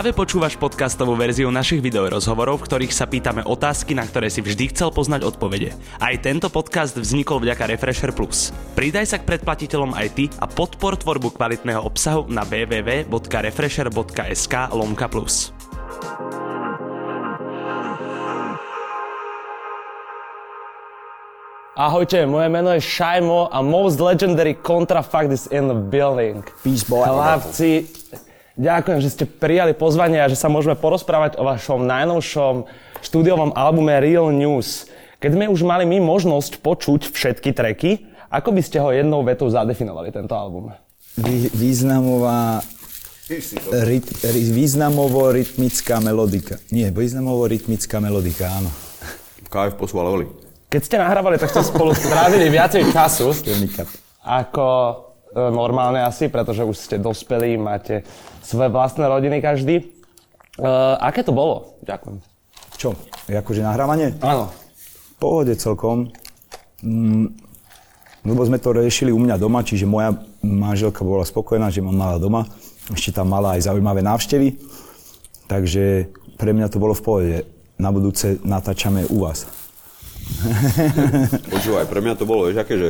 Práve počúvaš podcastovú verziu našich videorozhovorov, v ktorých sa pýtame otázky, na ktoré si vždy chcel poznať odpovede. Aj tento podcast vznikol vďaka Refresher Plus. Pridaj sa k predplatiteľom aj ty a podpor tvorbu kvalitného obsahu na www.refresher.sk lomka plus. Ahojte, moje meno je Šajmo a most legendary contrafact is in the building. Peace boy. Chlapci, ďakujem, že ste prijali pozvanie a že sa môžeme porozprávať o vašom najnovšom štúdiovom albume Real News. Keď sme už mali my možnosť počuť všetky treky, ako by ste ho jednou vetou zadefinovali, tento album? Vý, významová ryt, ry, významovo-rytmická melodika. Nie, významovo-rytmická melodika, áno. KF posúval Oli. Keď ste nahrávali, tak ste spolu strávili viacej času ako normálne asi, pretože už ste dospelí, máte svoje vlastné rodiny každý. Uh, aké to bolo? Ďakujem. Čo? Akože nahrávanie? Áno. Pohode celkom. Mm, lebo sme to riešili u mňa doma, čiže moja manželka bola spokojná, že ma mala doma. Ešte tam mala aj zaujímavé návštevy. Takže pre mňa to bolo v pohode. Na budúce natáčame u vás. Počúvaj, pre mňa to bolo, vieš, aké, že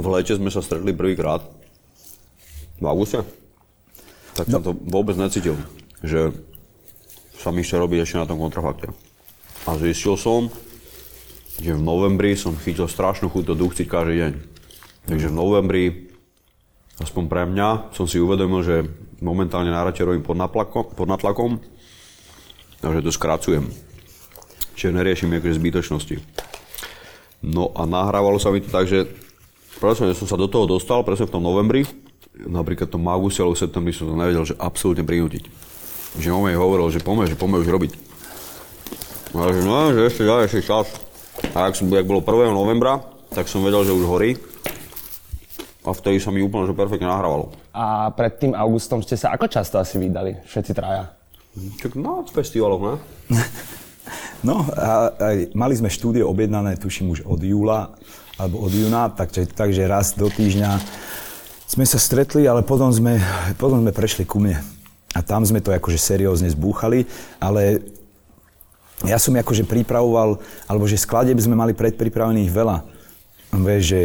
v lete sme sa stretli prvýkrát. V auguste. Tak som to vôbec necítil, že sa mi ešte robí ešte na tom kontrafakte. A zistil som, že v novembri som chytil strašnú chuť to duchciť každý deň. Takže v novembri, aspoň pre mňa, som si uvedomil, že momentálne najradšej robím pod, naplakom, pod natlakom a že to skracujem. Čiže neriešim nejaké zbytočnosti. No a nahrávalo sa mi to tak, že presne som sa do toho dostal, presne v tom novembri, napríklad v tom auguste alebo septembri som to nevedel, že absolútne prinútiť. Že moment hovoril, že poďme, že poďme už robiť. A že no, že ešte ďalej, ešte čas. A ak, som, ak bolo 1. novembra, tak som vedel, že už horí. A vtedy sa mi úplne že perfektne nahrávalo. A pred tým augustom ste sa ako často asi vydali, všetci traja? Čak na festivaloch, ne? No a, a mali sme štúdie objednané, tuším už od júla alebo od júna, takže, takže raz do týždňa sme sa stretli, ale potom sme, potom sme prešli ku mne. A tam sme to akože seriózne zbúchali, ale ja som akože pripravoval, alebo že skladeb sme mali predpripravených veľa. Vieš, že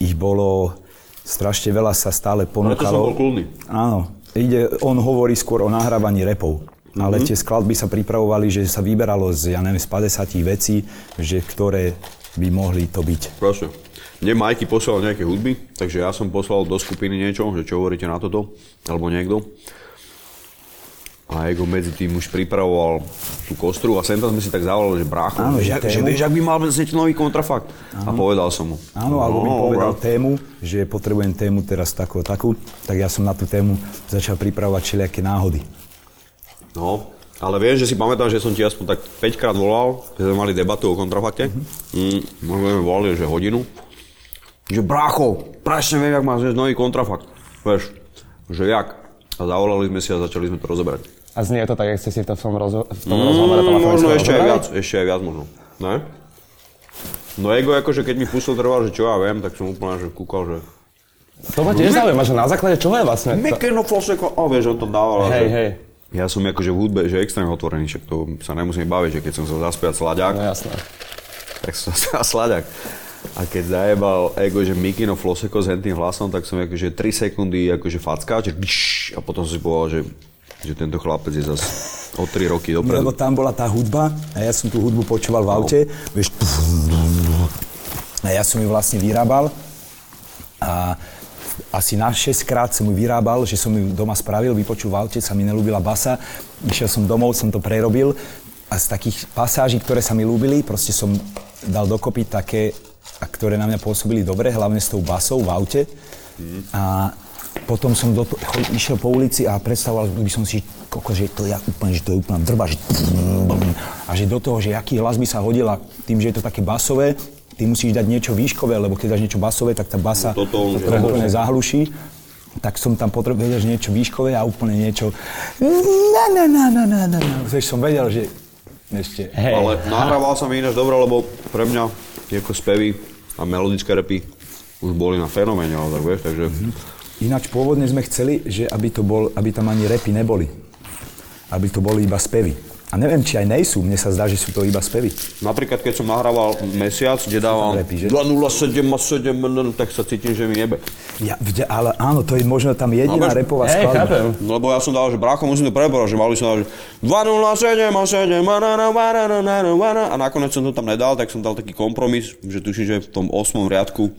ich bolo strašne veľa sa stále ponúkalo. Preto som bol kľudný. Áno, ide, on hovorí skôr o nahrávaní repov. Mm-hmm. Ale tie skladby sa pripravovali, že sa vyberalo z, ja neviem, z 50 vecí, že ktoré by mohli to byť. Prosím. Mne Majky poslal nejaké hudby, takže ja som poslal do skupiny niečo, že čo hovoríte na toto, alebo niekto. A Ego medzi tým už pripravoval tú kostru a sem tam sme si tak zavolali, že brácho, Áno, že, že vieš, ak by mal znieť nový kontrafakt. A povedal som mu. Áno, alebo mi No, povedal brat. tému, že potrebujem tému teraz takú a takú, tak ja som na tú tému začal pripravovať všelijaké náhody. No, ale vieš, že si pamätám, že som ti aspoň tak 5 krát volal, keď sme mali debatu o kontrafakte. Mm, možno sme volali, že hodinu. Že brácho, presne viem, jak má znieť nový kontrafakt. Vieš, že jak. A zavolali sme si a začali sme to rozoberať. A znie to tak, jak ste si to v tom, rozho- v tom rozhovore Mm, telefonicky možno ešte aj viac, ešte aj viac možno. Ne? No Ego, akože keď mi pustil trval, že čo ja viem, tak som úplne že kúkal, že... To ma tiež zaujíma, že na základe čoho je vlastne to? Mikeno Floseko, a vieš, on to dával. Hej, že... hej. Ja som akože v hudbe, že extrémne otvorený, však to sa nemusím baviť, že keď som sa zaspiať slaďák, No jasné. tak som sa slaďák. A keď zajebal Ego, že Mikino Floseko s tým hlasom, tak som akože 3 sekundy akože facká, že bš, a potom som si povedal, že, že tento chlapec je zase o 3 roky dopredu. Lebo tam bola tá hudba a ja som tú hudbu počúval v aute, vieš, a ja som ju vlastne vyrábal a asi na 6 krát som ju vyrábal, že som ju doma spravil, vypočul v aute, sa mi nelúbila basa, išiel som domov, som to prerobil a z takých pasáží, ktoré sa mi ľúbili, proste som dal dokopy také, a ktoré na mňa pôsobili dobre, hlavne s tou basou v aute. A potom som do, cho- išiel po ulici a predstavoval by som si, koko, že to je úplne, že to je úplná drba, že a že do toho, že aký hlas by sa hodil a tým, že je to také basové, ty musíš dať niečo výškové, lebo keď dáš niečo basové, tak tá basa No toto to úplne zahluší. Tak som tam potreboval že niečo výškové a úplne niečo na, na, na, na, na, na, na. Vieš, som vedel, že ešte, Hej. Ale nahrával sa mi ináč dobre, lebo pre mňa ako spevy a melodické repy už boli na fenoméne, ale tak vieš, takže... Ináč pôvodne sme chceli, že aby, to bol, aby tam ani repy neboli. aby to boli iba spevy. A neviem, či aj nejsú, mne sa zdá, že sú to iba spevy. Napríklad, keď som nahrával mesiac, kde dávam repy, že? 207 a 7, no, tak sa cítim, že mi nebe. Ja, vde- ale áno, to je možno tam jediná No, repová Hej, skladba. chápem. No, lebo ja som dal, že brácho, musím to prebrať, že mali som dal, že 207 a 7, banana, banana, banana, banana. a nakoniec som to tam nedal, tak som dal taký kompromis, že tuším, že v tom 8. riadku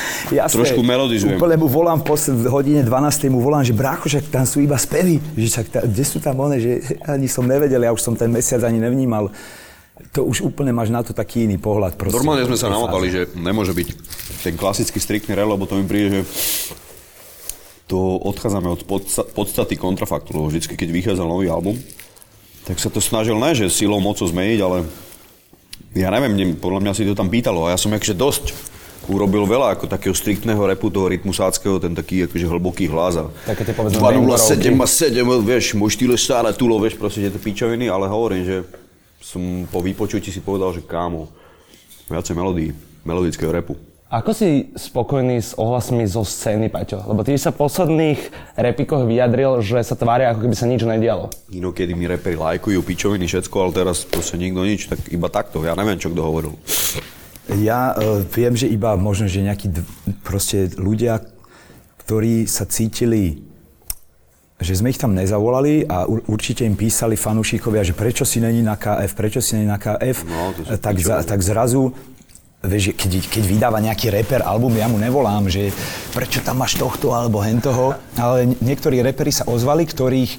Jasné, Trošku melodizujem. Úplne mu volám v hodine 12. mu volám, že brácho, však tam sú iba spevy. Že však ta, kde sú tam one, že ani som nevedel, ja už som ten mesiac ani nevnímal. To už úplne máš na to taký iný pohľad. Proste. Normálne sme sa namotali, že nemôže byť ten klasický striktný rel, lebo to mi príde, že to odchádzame od podsta- podstaty kontrafaktu, lebo vždycky, keď vychádzal nový album, tak sa to snažil ne, že silou mocou zmeniť, ale ja neviem, ne, podľa mňa si to tam pýtalo a ja som akože dosť urobil veľa ako takého striktného repu toho rytmusáckého, ten taký akože hlboký hlas a Také tie, povedzme, 207 bangerovky. a 7, vieš, môj štýl je stále tulo, vieš, proste že to pičoviny, ale hovorím, že som po vypočutí si povedal, že kámo, viacej melódií, melodického repu. Ako si spokojný s ohlasmi zo scény, Paťo? Lebo ty sa v posledných repikoch vyjadril, že sa tvária, ako keby sa nič nedialo. Inokedy mi reperi lajkujú pičoviny, všetko, ale teraz proste nikto nič, tak iba takto, ja neviem, čo kto hovoril. Ja uh, viem, že iba možno, že nejakí dv- proste ľudia, ktorí sa cítili že sme ich tam nezavolali a ur- určite im písali fanúšikovia, že prečo si není na KF, prečo si není na KF, No, tak, za, tak zrazu Vieš, keď, keď vydáva nejaký reper album, ja mu nevolám, že prečo tam máš tohto alebo hentoho, ale nie- niektorí reperi sa ozvali, ktorých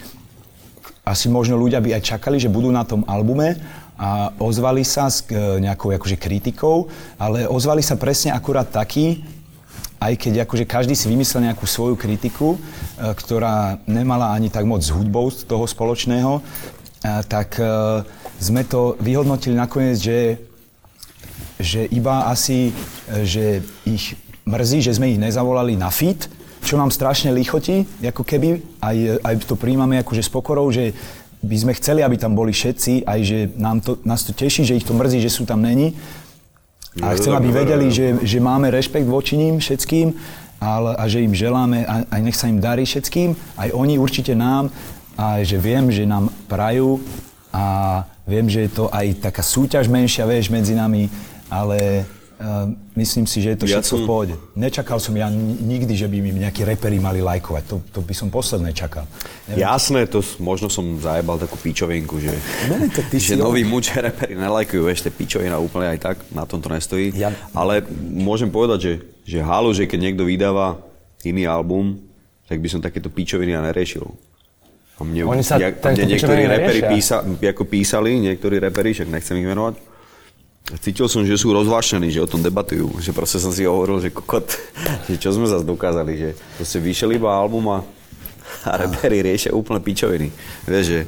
asi možno ľudia by aj čakali, že budú na tom albume a ozvali sa s e, nejakou akože kritikou, ale ozvali sa presne akurát takí, aj keď akože každý si vymyslel nejakú svoju kritiku, e, ktorá nemala ani tak moc s hudbou toho spoločného, e, tak sme to vyhodnotili nakoniec, že že iba asi, že ich mrzí, že sme ich nezavolali na fit, čo nám strašne lichotí, ako keby, aj, aj to príjmame akože s pokorou, že by sme chceli, aby tam boli všetci, aj že nám to, nás to teší, že ich to mrzí, že sú tam není. A Je to chcem, aby vedeli, no. že, že máme rešpekt voči ním všetkým ale, a že im želáme, a, aj nech sa im darí všetkým, aj oni určite nám, a že viem, že nám prajú a viem, že je to aj taká súťaž menšia, vieš, medzi nami, ale myslím si, že je to Ja všetko som- v pohode. Nečakal som ja ni- nikdy, že by mi nejakí reperi mali lajkovať. To, to by som posledné čakal. Neviem, Jasné, to možno som zajebal takú pičovinku, že, Ne, tak ty že noví muč reperi nelajkujú, vieš, to pičovina úplne aj tak, na tom to nestojí. Ja- Ale môžem povedať, že, že halu, že keď niekto vydáva iný album, tak by som takéto pičoviny ja neriešil. A mne, Oni sa ja, mne niektorí reperi písa, ako písali, niektorí reperi, však nechcem ich menovať, Cítil som, že sú rozvášnení, že o tom debatujú. Že proste som si hovoril, že kokot, že čo sme zase dokázali, že proste vyšiel iba album a, a reperi riešia úplne pičoviny. Vieš, že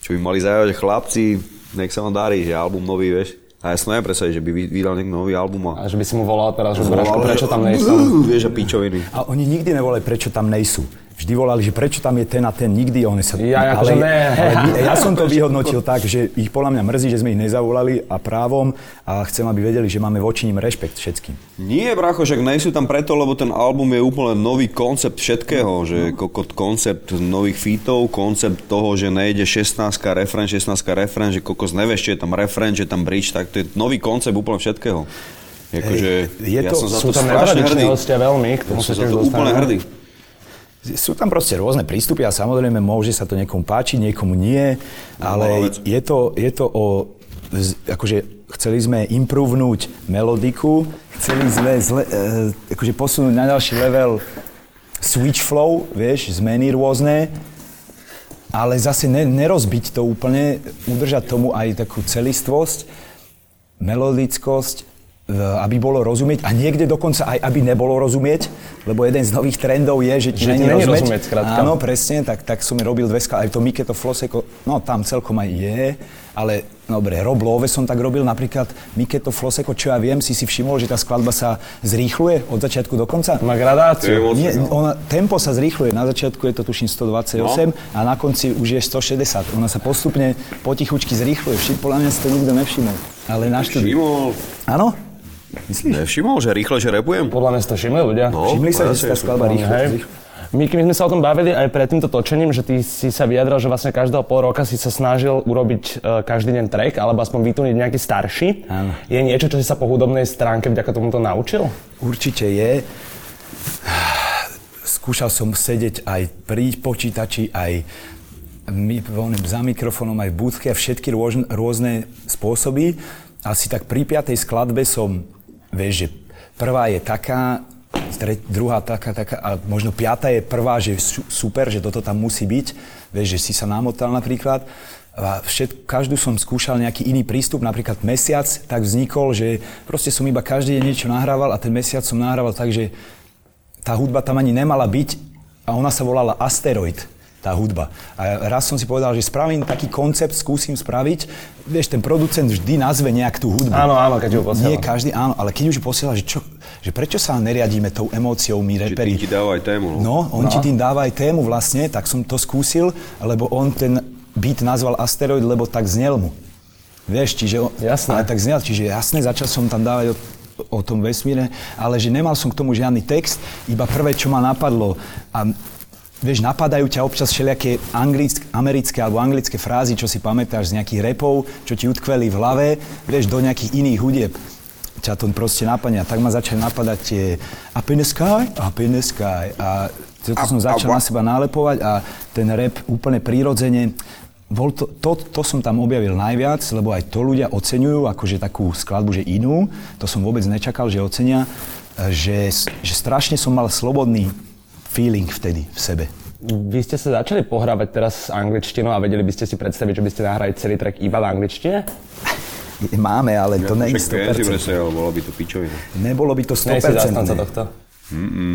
čo by mali zaujať, že chlapci, nech sa vám darí, že album nový, vieš. A ja to neviem predstaviť, že by vy- vydal niekto nový album a... A že by si mu volal teraz, že Volal, Braško, že- prečo tam nejsem? Vieš, a pičoviny. A oni nikdy nevolali, prečo tam nejsú. Vždy volali, že prečo tam je ten a ten, nikdy oni sa... Ja ale, ne. ale ja som to vyhodnotil tak, že ich podľa mňa mrzí, že sme ich nezavolali a právom a chcem, aby vedeli, že máme voči nim rešpekt všetkým. Nie, bracho, však nejsú tam preto, lebo ten album je úplne nový koncept všetkého, že kokot koncept nových featov, koncept toho, že nejde 16 refren, 16 refren, že kokos nevieš, či je tam refren, že je tam bridge, tak to je nový koncept úplne všetkého. Jakože, je ja to- som za Sú to tam strašne hrdý. hostia veľmi, k tomu Ja sa za úplne hrdý. Sú tam proste rôzne prístupy a samozrejme môže sa to niekomu páčiť, niekomu nie, ale je to, je to o... Akože chceli sme improvenúť melodiku, chceli sme zle, e, akože posunúť na ďalší level switch flow, vieš, zmeny rôzne, ale zase ne, nerozbiť to úplne, udržať tomu aj takú celistvosť, melodickosť, aby bolo rozumieť a niekde dokonca aj aby nebolo rozumieť, lebo jeden z nových trendov je, že ti není rozumieť. rozumieť, skrátka. Áno, presne, tak, tak som robil dve skladby, aj to Miketo Floseko, no tam celkom aj je, ale dobre, Rob Love som tak robil, napríklad Miketo Floseko, čo ja viem, si si všimol, že tá skladba sa zrýchluje od začiatku do konca? Má gradáciu. Nie, ona, tempo sa zrýchluje, na začiatku je to tuším 128 No. a na konci už je 160. Ona sa postupne potichučky zrýchluje, Vši, podľa mňa si to nikto nevšimol. Ale na štúdiu. Všimol, Áno? Myslíš? nevšimol, že rýchle, že repujem? Podľa mňa si to všimli ľudia. No, Všimli sa, že sa tá skladba rýchlo. Miky, my sme sa o tom bavili aj pred týmto točením, že ty si sa vyjadral, že vlastne každého pol roka si sa snažil urobiť uh, každý deň track, alebo aspoň vytúniť nejaký starší. Áno. Je niečo, čo si sa po hudobnej stránke vďaka tomuto naučil? Určite je. Skúšal som sedieť aj pri počítači, aj my, za mikrofónom, aj v budke a všetky rôzne, rôzne spôsoby. Asi tak pri piatej skladbe som, vieš, že prvá je taká, druhá taká, taká, a možno piata je prvá, že su, super, že toto tam musí byť, vieš, že si sa namotal napríklad. A všet, každú som skúšal nejaký iný prístup, napríklad mesiac tak vznikol, že proste som iba každý deň niečo nahrával a ten mesiac som nahrával tak, že tá hudba tam ani nemala byť a ona sa volala Asteroid tá hudba. A raz som si povedal, že spravím taký koncept, skúsim spraviť. Vieš, ten producent vždy nazve nejak tú hudbu. Áno, áno, keď ju posiela. Nie každý, áno, ale keď už ju posiela, že, čo, že prečo sa neriadíme tou emóciou my reperi? Že ti dáva aj tému. No, no on No. ti tým dáva aj tému vlastne, tak som to skúsil, lebo on ten beat nazval Asteroid, lebo tak znel mu. Vieš, čiže... on- Jasné. Ale tak znel, čiže jasne, začal som tam dávať o, o tom vesmíre, ale že nemal som k tomu žiadny text, iba prvé, čo ma napadlo. A vieš, napadajú ťa občas všelijaké anglick, americké alebo anglické frázy, čo si pamätáš z nejakých repov, čo ti utkveli v hlave, vieš, do nejakých iných hudieb ťa to proste napadne. A tak ma začali napadať tie Up in the sky, up in the sky. A toto som začal na seba nálepovať a ten rap úplne prirodzene bol to, to, to som tam objavil najviac, lebo aj to ľudia oceňujú, akože takú skladbu, že inú. To som vôbec nečakal, že ocenia. e, Že, že strašne som mal slobodný feeling vtedy v sebe. Vy ste sa začali pohrávať teraz s angličtinou a vedeli by ste si predstaviť, že by ste nahrali celý track iba v angličtine? Máme, ale to nie je Však 100%. presne, ale bolo by to pičovina. Nebolo by to Nie si zastanca 100%. tohto?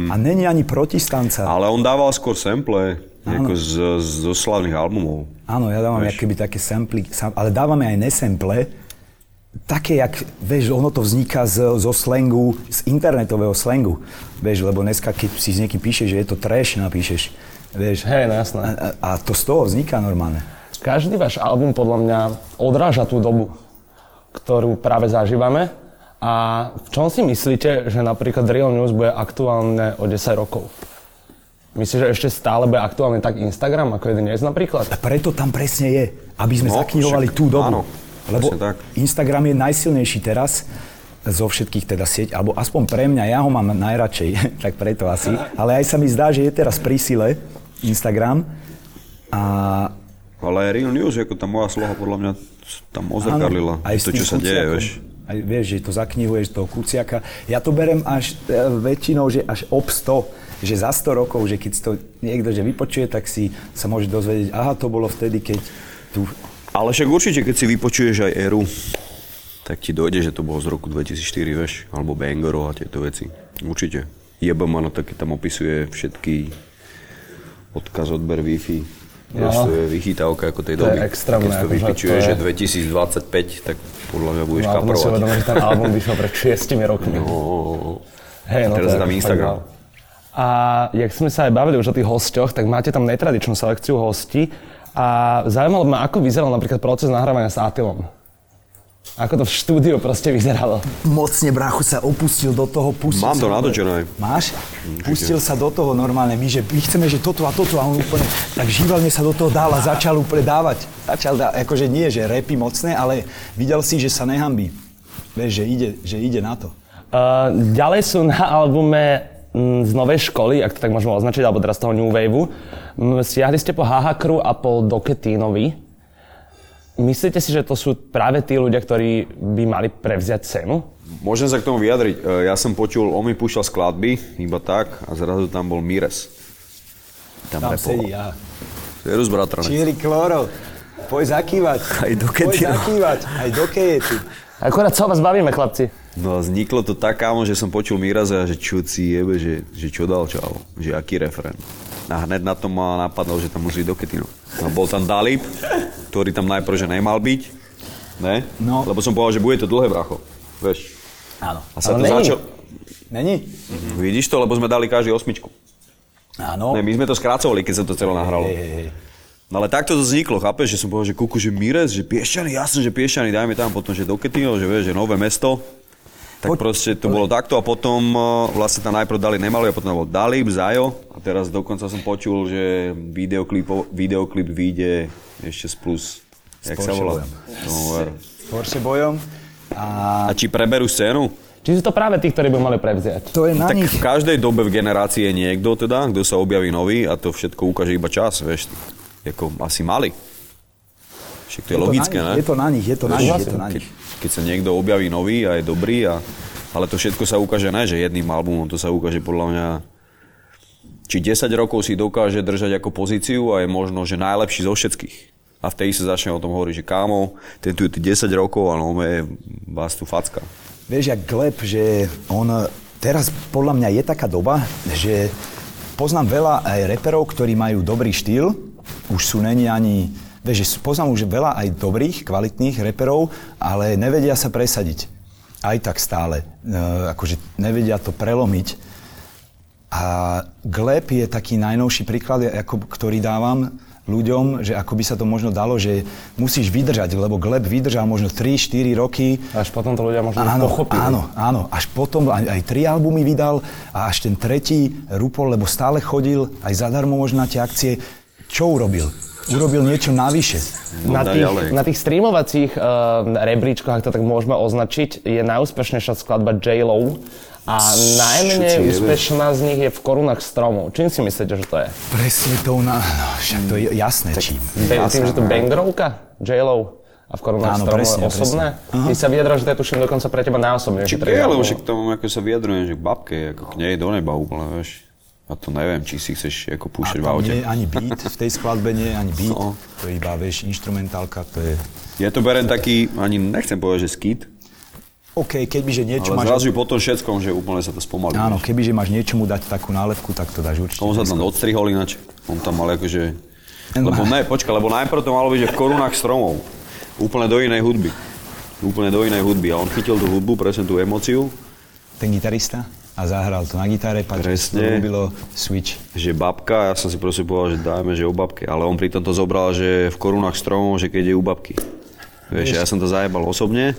A není ani protistanca. Ale on dával skôr sample, ako z, zo slavných albumov. Áno, ja dávam keby také samply, sam, ale dávame aj nesample, také, jak, vieš, ono to vzniká z, zo slangu, z internetového slangu. Vieš, lebo dneska, keď si s niekým píšeš, že je to trash, napíšeš. Vieš, Hej, no jasné. a, a, to z toho vzniká normálne. Každý váš album podľa mňa odráža tú dobu, ktorú práve zažívame. A v čom si myslíte, že napríklad Real News bude aktuálne o 10 rokov? Myslíš, že ešte stále bude aktuálny tak Instagram, ako je dnes napríklad? A preto tam presne je, aby sme No, zaknihovali však tú dobu. áno, Lebo presne tak. Instagram je najsilnejší teraz zo všetkých teda sieť, alebo aspoň pre mňa, ja ho mám najradšej, tak preto asi. Ale aj sa mi zdá, že je teraz pri sile Instagram. A Ale aj Real News, ako tá moja sloha podľa mňa tam ozrkadlila. aj to, čo sa deje, vieš. Aj vieš, že to zaknihuješ toho Kuciaka. Ja to berem až e, väčšinou, že až ob 100. Že za 100 rokov, že keď to niekto že vypočuje, tak si sa môže dozvedieť, aha, to bolo vtedy, keď tu... Ale však určite, keď si vypočuješ aj Eru, tak ti dojde, že to bolo z roku 2004, vieš, alebo Bangoro a tieto veci. Určite. Jebamano taky tam opisuje všetky odkaz, odber Wi-Fi. No. To je vychytávka ako tej To je doby. extrémne, Keď to akože vypičuje, to je- že 2025, tak podľa mňa budeš No, kaprovať. uvedomím, že ten album vyšiel pred 6 rokmi. No, Hej, no, teraz to je tam fakt Instagram. wow. A jak sme sa aj bavili už o tých hosťoch, tak máte tam netradičnú selekciu hostí. A zaujímalo ma, ako vyzeral napríklad proces nahrávania s Atilom. Ako to v štúdiu proste vyzeralo. Mocne, bráchu, sa opustil do toho, pustil Mám to aj. Máš? Pustil sa do toho normálne, my, že my chceme, že toto a toto a on úplne tak živelne sa do toho dal a začal úplne dávať. Začal dá, akože nie, že repy mocné, ale videl si, že sa nehambí. Vieš, že ide, že ide na to. Uh, ďalej sú na albume mm, z novej školy, ak to tak môžeme označiť, alebo teraz z toho New Waveu. Siahli ste po Haha Crew a po Doketínovi. Myslíte si, že to sú práve tí ľudia, ktorí by mali prevziať cenu? Môžem sa k tomu vyjadriť. E, Ja som počul, on mi púšťal skladby, iba tak, a zrazu tam bol Mires. Tam, Tam sedí, ja. Serus, bratranec. Číri kloro, poď zakývať. Aj do Poď zakývať, aj do kejety. Akorát sa vás bavíme, chlapci. No a vzniklo to tak, kámo, že som počul Miraza, že čo si jebe, že, že čo dal čau, že aký referent. A hneď na to ma napadlo, že tam musí ísť do Ketinu. No, bol tam Dalib, ktorý tam najprv, že nemal byť, ne? No. Lebo som povedal, že bude to dlhé bracho, vieš. Áno. A sa Ale to není. začal... Není? Vidíš to, lebo sme dali každý osmičku. Áno. Ne, my sme to skracovali, keď sa to celé nahralo. Hej, hej. No ale takto to vzniklo, chápeš, že som povedal, že kuku, že Mires, že Piešťany, jasne, že Piešťany, dajme tam potom, že do Ketino, že vieš, že nové mesto. Tak Poď. proste to bolo takto a potom uh, vlastne tam najprv dali nemali a potom bol Dalib, Zajo a teraz dokonca som počul, že videoklip, videoklip vyjde ešte z plus. Jak sa volá? bojom. S Porsche bojom. A A či preberú scénu? Či sú to práve tí, ktorí by mali prevziať? to je na tak nich. v každej dobe v generácii je niekto teda, kto sa objaví nový a to všetko ukáže iba čas, vieš. Jako asi mali. Však to je, Je to logické, na nich, ne? Je to na nich, je to na nich, je to na Keď, nich. Keď sa niekto objaví nový a je dobrý, a, ale to všetko sa ukáže ne, že jedným albumom, to sa ukáže podľa mňa či 10 rokov si dokáže držať ako pozíciu a je možno, že najlepší zo všetkých. A vtedy sa začne o tom hovoriť, že kámo, ten tu je tu 10 rokov, ale on je vás tu facka. Vieš, jak Gleb, že on teraz podľa mňa je taká doba, že poznám veľa aj reperov, ktorí majú dobrý štýl, už sú není ani, vieš, poznám už veľa aj dobrých, kvalitných reperov, ale nevedia sa presadiť. Aj tak stále. E, akože nevedia to prelomiť. A Gleb je taký najnovší príklad, ako, ktorý dávam ľuďom, že ako by sa to možno dalo, že musíš vydržať, lebo Gleb vydržal možno 3-4 roky Až potom to ľudia možno Áno, pochopili. áno, áno. Až potom aj, aj tri albumy vydal a až ten tretí rúpol, lebo stále chodil aj zadarmo možno na tie akcie. Čo urobil? Urobil niečo navyše. Na No, tých, ďalej. na tých streamovacích uh, rebríčkoch, ak to tak môžeme označiť, je najúspešnejšia skladba J-Lo a najmenej Všetci úspešná z nich je v korunách stromov. Čím si myslíte, že to je? Presne to na... No, však to je jasné čím. Be- tým, že to Bangrovka? J-Lo? A v korunách Áno, stromov presne, je osobné? Ty sa vyjadráš, že to je tuším dokonca pre teba najosobnejšie. Či je, lebo však tomu ako sa vyjadrujem, že k babke, ako k nej do neba úplne, vieš. A to neviem, či si chceš ako púšťať v aute. nie je ani beat, v tej skladbe nie je ani beat. No. To je iba, vieš, instrumentálka, to je... Ja to berem taký, ani nechcem povedať, že skit, OK, kebyže niečo ale máš... zrazu po tom všetkom, že úplne sa to spomalí. Áno, kebyže máš niečomu dať takú nálepku, tak to dáš určite. On sa tam odstrihol ináč. On tam mal akože... Lebo ne, počkaj, lebo najprv to malo byť, že v korunách stromov. Úplne do inej hudby. Úplne do inej hudby. A on chytil tú hudbu, presne tú emóciu, Ten gitarista a zahral to na gitare, páči, sa to Presne. ľúbilo, switch. že babka, ja som si proste povedal, že dajme, že o babke. Ale on pritom to zobral, že v korunách stromov, že keď je u babky. Vieš, ja som to zajebal osobne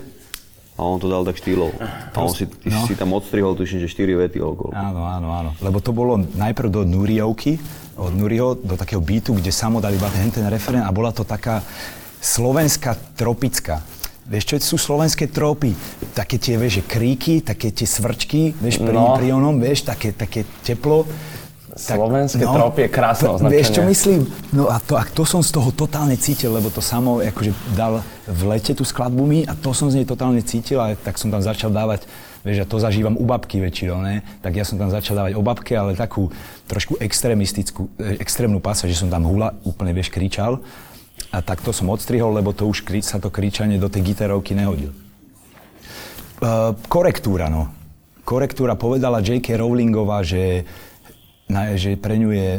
a on to dal tak štýlov. A on si, ty no. si tam odstrihol, tuším, že 4 vety okolo. Áno, áno, áno. Lebo to bolo najprv do Nuriovky, od Nuriho do takého beatu, kde samo dali iba ten, ten referent a bola to taká slovenská tropická. Vieš, čo sú slovenské tropy? Také tie, vieš, že kríky, také tie svrčky, vieš, pri, No. pri onom, vieš, také, také teplo. Slovenské tropy je krásne to- Vieš, čo označenie. myslím? No a to, a to som z toho totálne cítil, lebo to samo akože dal v lete tú skladbu mi a to som z nej totálne cítil a tak som tam začal dávať, vieš, a to zažívam u babky väčšinou, ne? Tak ja som tam začal dávať o babke, ale takú trošku extrémistickú, e, extrémnu pasa, že som tam hula, úplne, vieš, kričal. A tak to som odstrihol, lebo to už kri- sa to kričanie do tej gitarovky nehodil. Uh, korektúra, no. Korektúra povedala J.K. Rowlingová, že, na, že pre ňu je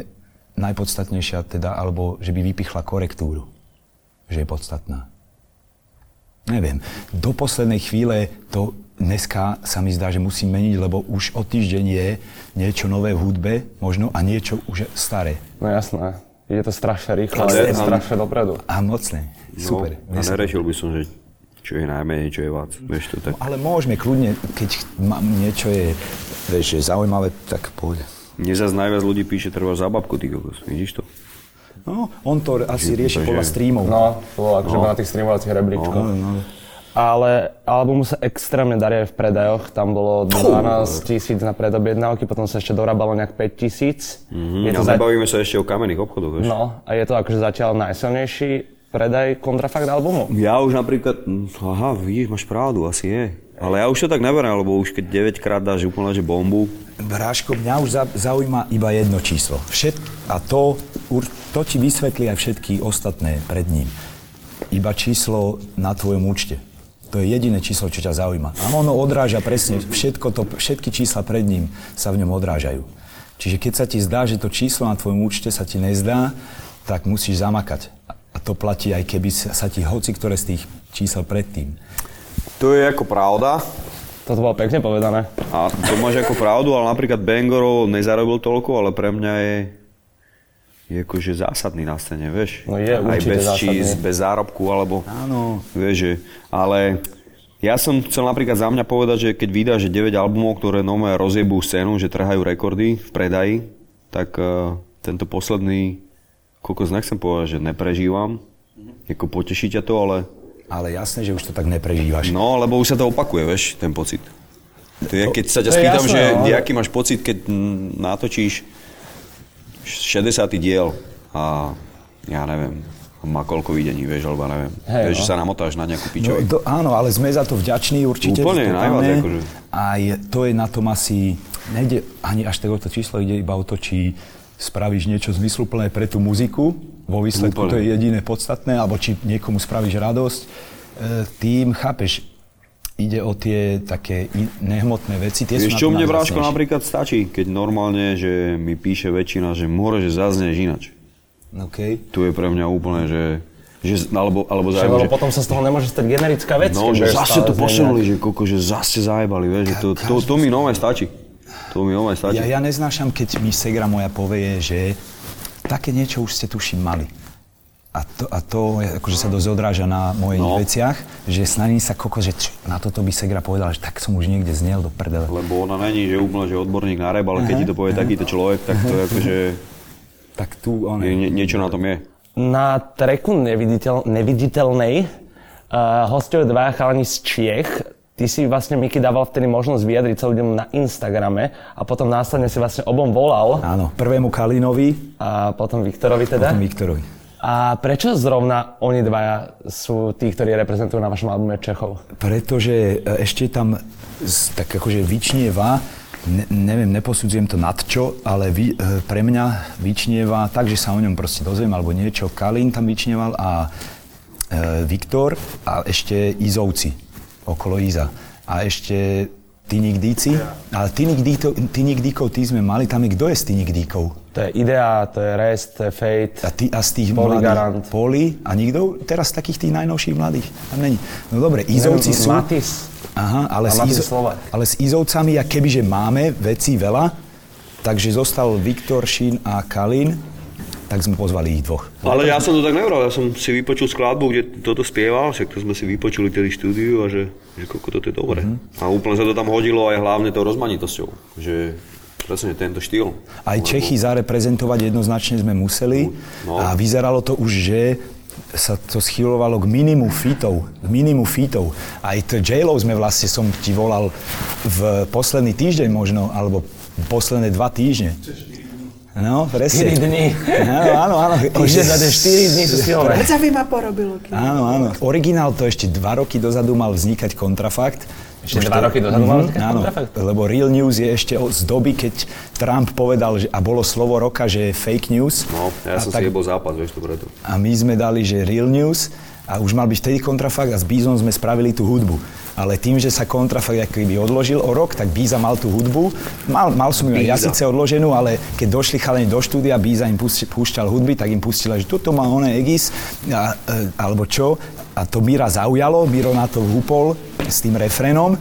najpodstatnejšia, teda, alebo že by vypichla korektúru. Že je podstatná. Neviem. Do poslednej chvíle to dneska sa mi zdá, že musím meniť, lebo už o týždeň je niečo nové v hudbe, možno, a niečo už staré. No jasné. Ide to strašne rýchlo, je to strašne dopredu. A mocné. Super. No, a nerešil by som, že čo je najmenej, čo je viac. Vieš to tak. Ale môžeme kľudne, keď mám niečo je, vieš, že zaujímavé, tak pôjde. Mne zase najviac ľudí píše, treba za babku, ty kokos. Vidíš to? No, on to asi rieši podľa streamov. No, to bolo akože na tých streamovacích rebríčkoch. No, no. Ale album sa extrémne darí aj v predajoch. Tam bolo 12 tisíc na predobjednávky, potom sa ešte dorábalo nejak 5 tisíc. Mm, Je to ale za- nebavíme sa ešte o kamenných obchodoch? No, a je to akože zatiaľ najsilnejší predaj kontrafakt albumu. Ja už napríklad, aha, vidíš, máš pravdu, asi je. Ale ja už to tak neberiem, lebo už keď 9 krát dáš úplne že bombu, Bráško, mňa už za- zaujíma iba jedno číslo. Všet, a to, ur- to ti vysvetlí aj všetky ostatné pred ním. Iba číslo na tvojom účte. To je jediné číslo, čo ťa zaujíma. A ono odráža presne, všetko to, všetky čísla pred ním sa v ňom odrážajú. Čiže keď sa ti zdá, že to číslo na tvojom účte sa ti nezdá, tak musíš zamakať. A to platí aj keby sa ti hoci ktoré z tých čísel predtým. to je ako pravda. Toto bolo pekne povedané. A to máš ako pravdu, ale napríklad Bangorov nezarobil toľko, ale pre mňa je, je akože zásadný na scéne, vieš? No je Aj určite bez zásadný. čís, bez zárobku, alebo... Áno. Vieš, že, ale ja som chcel napríklad za mňa povedať, že keď vydá, že 9 albumov, ktoré nové rozjebú scénu, že trhajú rekordy v predaji, tak uh, tento posledný, kokos nechcem povedať, že neprežívam, ako poteší ťa to, ale Ale jasné, že už to tak neprežívaš. no, lebo už sa to opakuje, vieš, ten pocit. To je, keď sa ťa spýtam, jasné, že no, ale- aký máš pocit, keď natočíš 60. diel a ja neviem, má koľko videní, vieš, alebo neviem. Hej, vieš, no. že sa namotáš na nejakú No, pičovek. do, áno, ale sme za to vďační určite. Úplne, najviac akože. A je, to je na tom asi, nejde ani až tak o to číslo, ide iba o to, či spravíš niečo zmysluplné pre tú muziku, vo výsledku Úplne. to je jediné podstatné, alebo či niekomu spravíš radosť. E, tým, chápeš, ide o tie také nehmotné veci. Tie Vieš čo, mne Bráško najvzácnejšie. napríklad stačí, keď normálne, že mi píše väčšina, že more, že zazneš inač. OK. Tu je pre mňa úplne, že... že alebo, alebo lebo že, potom sa z toho nemôže stať generická vec. no, že zase to posunuli, že koko, že zase zajebali, vieš, že to, to, to mi nové stačí. To mi nové stačí. Ja, ja neznášam, keď mi segra moja povie, že také niečo už ste tuším mali. A to, a to je, akože sa dosť odráža na mojich No. veciach, že snažím sa koko, že č, na toto by segra povedala, že tak som už niekde znel do prdele. Lebo ona není, že úplne, že odborník na rap, ale keď ti to povie takýto človek, tak to je akože, Tak tu, on je, nie, niečo na tom je. Na treku neviditeľ, neviditeľnej uh, hostovia dva chalani z Čiech. Ty si vlastne Miky dával vtedy možnosť vyjadriť sa ľuďom na Instagrame a potom následne si vlastne obom volal Áno, prvému Kalinovi, a potom Viktorovi teda. potom Viktorovi. A prečo zrovna oni dvaja sú tí, ktorí reprezentujú na vašom albume Čechov? Pretože e, ešte tam tak akože vyčnieva, ne, neviem, neposudzujem to nad čo, ale vy, e, pre mňa vyčnieva tak, že sa o ňom proste dozviem, alebo niečo. Kalín tam vyčnieval a e, Viktor a ešte Izovci okolo Iza. A ešte Tynik Díci. Ale Tynik, Díko, Tynik Díkov, tí sme mali, tam je kto je z Tynik Díkov? To je Idea, to je Rest, to je Fate. A, ty, a z tých Polygarant. mladých, Poli a nikto teraz takých tých najnovších mladých tam není. No dobre, Izovci sú... Matis. Aha, ale, s, Izo- ale s Izovcami, a kebyže máme veci veľa, takže zostal Viktor, Šín a Kalin, tak sme pozvali ich dvoch. Ale ja som to tak nebral, ja som si vypočul skladbu, kde toto spieval, však to sme si vypočuli tedy štúdiu a že, že koľko toto je dobré. Mhm. A úplne sa to tam hodilo aj hlavne tou rozmanitosťou, že presne tento štýl. Aj Čechy zareprezentovať jednoznačne sme museli No. a vyzeralo to už, že sa to schylovalo k minimu fitov, k minimu fitov. Aj to j sme vlastne, som ti volal v posledný týždeň možno, alebo posledné dva týždne. No, 4 presne. dní. Áno, áno, áno. Už za tie 4 dní sú silné. Veď by ma porobilo. Áno, áno. Originál to ešte dva roky dozadu mal vznikať kontrafakt. Ešte dva to- roky dozadu mal Mhm, vznikať áno? Lebo Real News je ešte z doby, keď Trump povedal, že, a bolo slovo roka, že je fake news. No, ja a som tak- si jebol zápas, vieš to preto. A my sme dali, že Real News a už mal byť vtedy kontrafakt a s Bízom sme spravili tú hudbu. Ale tým, že sa kontrafakt ako keby odložil o rok, tak Bíza mal tú hudbu. Mal, mal som ju aj ja síce odloženú, ale keď došli chalani do štúdia, Bíza im púšť- púšťal hudby, tak im pustila, že toto má oné Egis, a, alebo čo. A to Mira zaujalo, Miro na to húpol s tým refrénom.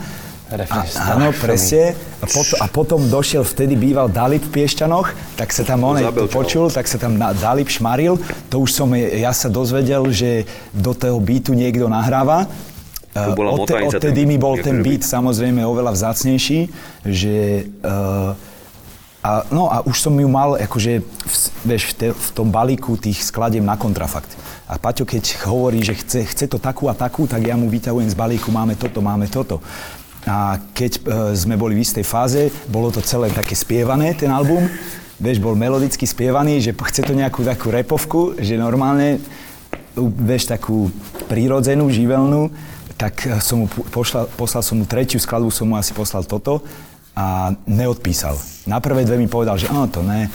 A, áno, presne. A, potom, a potom došiel, vtedy býval Dalip v Piešťanoch, tak sa tam on počul, tak sa tam na, Dalip šmaril. To už som ja sa dozvedel, že do toho beatu niekto nahráva. Bola Odtedy ten- mi bol ten beat samozrejme oveľa vzácnejší, že... Uh, a, no a už som ju mal akože v, vieš, v, te, v tom balíku tých skladiem na kontrafakt. A Paťo, keď hovorí, že chce, chce to takú a takú, tak ja mu vyťahujem z balíku, máme toto, máme toto. A keď e, sme boli v istej fáze, bolo to celé také spievané, ten album. Vieš, bol melodicky spievaný, že chce to nejakú takú repovku, že normálne, vieš, takú prírodzenú, živelnú, tak e, som mu pošlal, poslal som mu tretiu skladbu, som mu asi poslal toto a neodpísal. Na prvé dve mi povedal, že áno, to ne,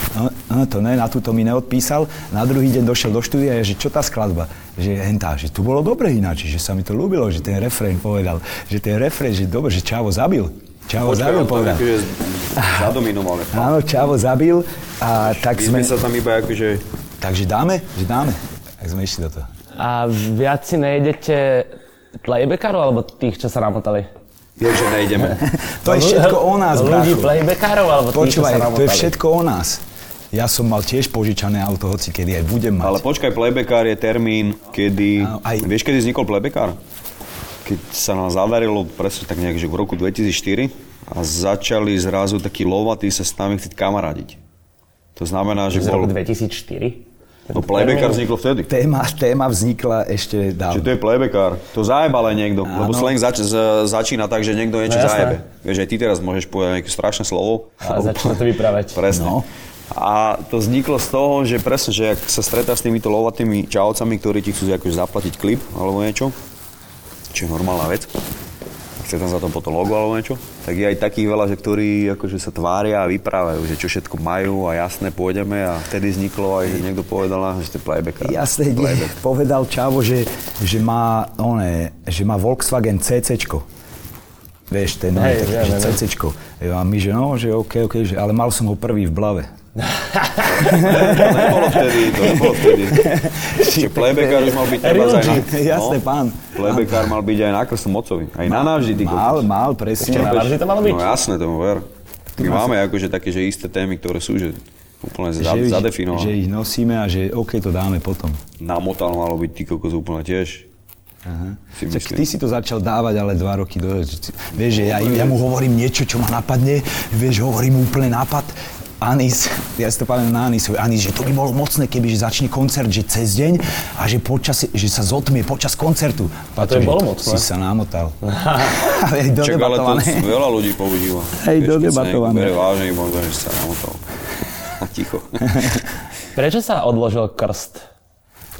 áno, to ne, na túto mi neodpísal. Na druhý deň došiel do štúdia a že čo tá skladba? Že hentá, že tu bolo dobre ináč, že sa mi to ľúbilo, že ten refrén povedal, že ten refrén, že dobre, že Čavo zabil. Čavo zabil, povedal. akože zadominoval. Áno, Čavo zabil a tak My sme... sa tam iba akože... Takže dáme? Že dáme. Tak sme išli do toho. A viac si nejdete playbackerov alebo tých, čo sa namotali? Vieš, že nejdeme. To je všetko o nás, Ľudí brachu. playbackerov alebo Počúvaj, to je všetko o nás. Ja som mal tiež požičané auto, hoci kedy aj budem mať. Ale počkaj, playbackár je termín, kedy... Áno, aj- Vieš, kedy vznikol playbackár? Keď sa nám zadarilo presne tak nejak, že v roku 2004 a začali zrazu takí lovatí sa s nami chcieť kamarádiť. To znamená, že Z roku bol... 2004? No playbackár vzniklo vtedy. Téma, téma vznikla ešte dávno. to je playbackár. To zajebal aj niekto. Áno. Lebo slang zač- z- začína tak, že niekto niečo No zajebe. Vieš, aj ty teraz môžeš povedať nejaké strašné slovo. A začína to vyprávať. Presne. No. A to vzniklo z toho, že presne, že ak sa stretá s týmito lovatými čavcami, ktorí ti chcú akože zaplatiť klip alebo niečo, čo je normálna vec, chce tam za to potom logo alebo niečo, tak je aj takých veľa, že ktorí akože sa tvária a vyprávajú, že čo všetko majú a jasné, pôjdeme a vtedy vzniklo aj, že niekto povedal, že to je playback. Jasne, nie, povedal Čavo, že, že má, one, že má Volkswagen CCčko. Vieš, ten tak, viem, že. CCčko. A my, že no, že OK, OK, že, ale mal som ho prvý v blave. To nebolo vtedy, to nebolo vtedy. Že playbackár už mal byť treba aj na... Jasné, pán. Playbackár mal byť aj na krstnom otcovi. Aj na navždy, ty Mal, mal, presne. Na navždy to malo byť? No jasné, tomu ver. My máme akože také, že isté témy, ktoré sú, že úplne že, zadefinované. že ich nosíme a že OK, to dáme potom. Namotal malo byť ty kokos úplne tiež. Aha. Si Tak ty si to začal dávať, ale dva roky do... Vieš, že ja, ja mu hovorím niečo, čo ma napadne, vieš, hovorím mu úplne nápad. Anis, ja si to pamätám na Anisovi, Anis, že to by bolo mocné, keby že začne koncert, že cez deň a že, počas, že sa zotmie počas koncertu. A to že bolo mocné. Si sa namotal. ale Čak, ale to dodebatované. veľa ľudí používa. Hej, Vieš, keď sa dodebatované. vážne, iba že sa namotal. Ticho. Prečo sa odložil krst?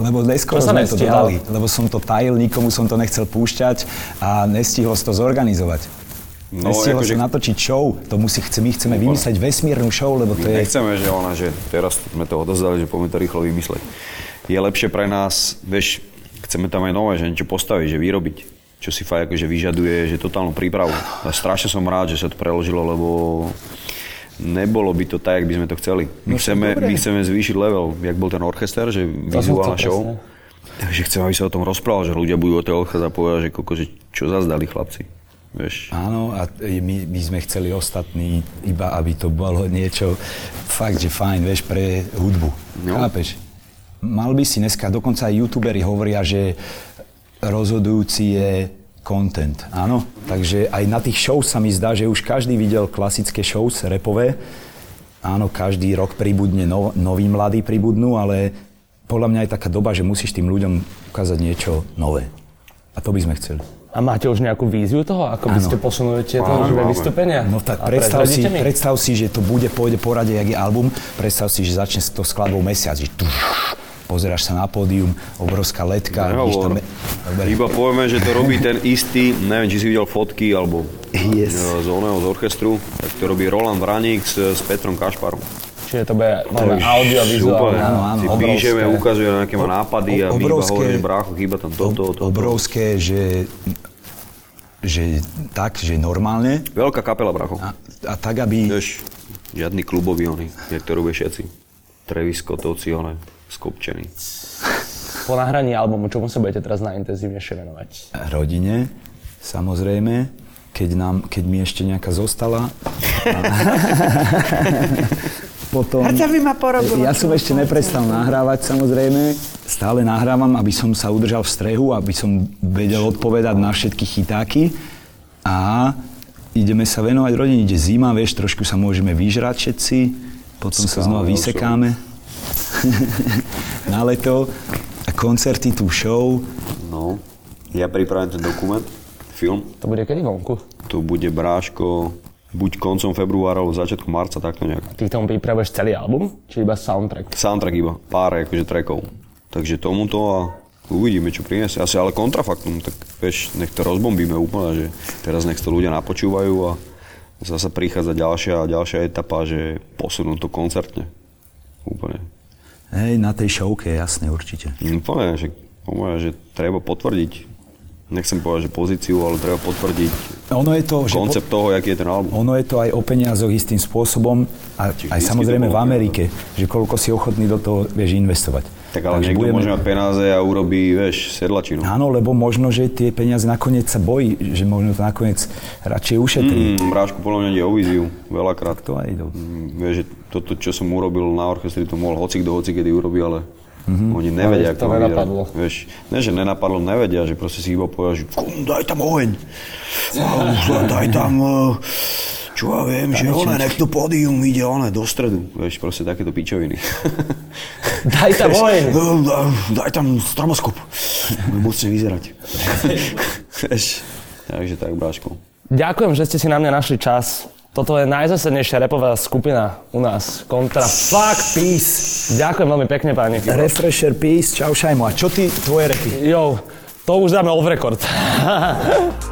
Lebo neskoro To sme to nestihal. dodali, lebo som to tajil, nikomu som to nechcel púšťať a nestihol si to zorganizovať. No, nestihol akože- som natočiť show, to musí, chce, my chceme vymysleť vesmírnu show, lebo to je... Nechceme, že ona, že teraz sme to odozdali, že poďme to rýchlo vymysleť. Je lepšie pre nás, vieš, chceme tam aj nové, že niečo postaviť, že vyrobiť čo si fakt akože vyžaduje, že totálnu prípravu. A strašne som rád, že sa to preložilo, lebo nebolo by to tak, jak by sme to chceli. My, chceme, my chceme zvýšiť level, jak bol ten orchester, že vizuálna show. presne. Takže chcem, aby sa o tom rozprával, že ľudia budú o tej orchestra a povedať, že, koko, že čo zazdali chlapci. Vieš, Áno, a my, my sme chceli ostatní, iba aby to bolo niečo fakt, že fajn, vieš, pre hudbu. No. Chápeš? Mal by si dneska, dokonca aj youtuberi hovoria, že rozhodujúci je content, áno. Takže aj na tých shows sa mi zdá, že už každý videl klasické shows, repové. Áno, každý rok pribudne, nov, noví mladí pribudnú, ale podľa mňa je taká doba, že musíš tým ľuďom ukázať niečo nové. A to by sme chceli. A máte už nejakú víziu toho, ako by ste posunuli tieto máme. vystúpenia? No tak predstav si, mi? predstav si, že to bude, pôjde po rade, jak je album. Predstav si, že začne s to skladbou mesiac, že tuš, pozeráš sa na pódium, obrovská letka, vidíš tam... Nehovor. Iba povieme, že to robí ten istý, neviem, či si videl fotky, alebo Yes. z oného z orchestru, tak to robí Roland Vraník s, s Petrom Kašparom. Čiže to bude máme audio, Úplne. vizuálne. áno, áno, Si píšeme, ukazuje nejaké má nápady a my iba obrovské- hovoríme, brácho, chýba tam toto, toto. Obrovské, že, že tak, že normálne. Veľká kapela, brácho. A, a tak, aby... Vieš, žiadny klubový oni, jak to robia všetci. Travis Scottovci, one, skopčení. Po nahraní albumu, čomu sa budete teraz najintenzívnejšie venovať? rodine, samozrejme, keď, nám, keď mi ešte nejaká zostala. Potom, ja som ešte neprestal nahrávať, samozrejme. Stále nahrávam, aby som sa udržal v strehu, aby som vedel odpovedať na všetky chytáky. A ideme sa venovať rodine. Ide zima, vieš, trošku sa môžeme vyžrať všetci. Potom sa znova Skále, vysekáme na leto. A koncerty, tú show. No, ja pripravím ten dokument, film. To bude kedy vonku? To bude bráško buď koncom februára alebo začiatkom marca, takto nejak. Ty k tomu pripravuješ celý album? Či iba soundtrack? Soundtrack iba, pár akože trackov. Takže tomuto a uvidíme, čo priniesie. Asi ale kontrafaktum, tak vieš, nech to rozbombíme úplne, že teraz nech to ľudia napočúvajú a zase prichádza ďalšia a ďalšia etapa, že posunú to koncertne. Úplne. Hej, na tej showke, jasne, určite. Úplne, že, úplne, že treba potvrdiť, nechcem povedať, že pozíciu, ale treba potvrdiť Ono je to, že koncept toho, aký je ten album. ono je to aj o peniazoch istým spôsobom a Čiže aj samozrejme to v Amerike, že koľko si ochotný do toho vieš investovať. Tak ale niekto môže mať peniaze a urobí, vieš, sedlačinu. Áno, lebo možno, že tie peniaze nakoniec sa bojí, že možno to nakoniec radšej ušetrí. Mm, Brášku, podľa mňa ide o víziu, veľakrát. To aj do... Mm, Vieš, že toto, čo som urobil na orchestri, to mohol hoci kto hoci kedy urobí, ale mm-hmm. oni nevedia, to ako má nenapadlo. Vieš, ne, že nenapadlo, nevedia, že proste si iba povedia, že "Kum, daj tam oheň, len daj tam, eh, čo ja viem, že one, nech to pódium ide one do stredu. Vieš, proste takéto pičoviny. Daj tam oheň. Daj, daj tam stromoskop. Bude mocne vyzerať. Vieš, takže tak, bráško. Ďakujem, že ste si na mňa našli čas. Toto je najzasadnejšia repová skupina u nás. Kontra. Fuck, peace. Ďakujem veľmi pekne, páni. Refresher, peace, čau Šajmo. A čo ty, tvoje repy? Jo, to už dáme off record.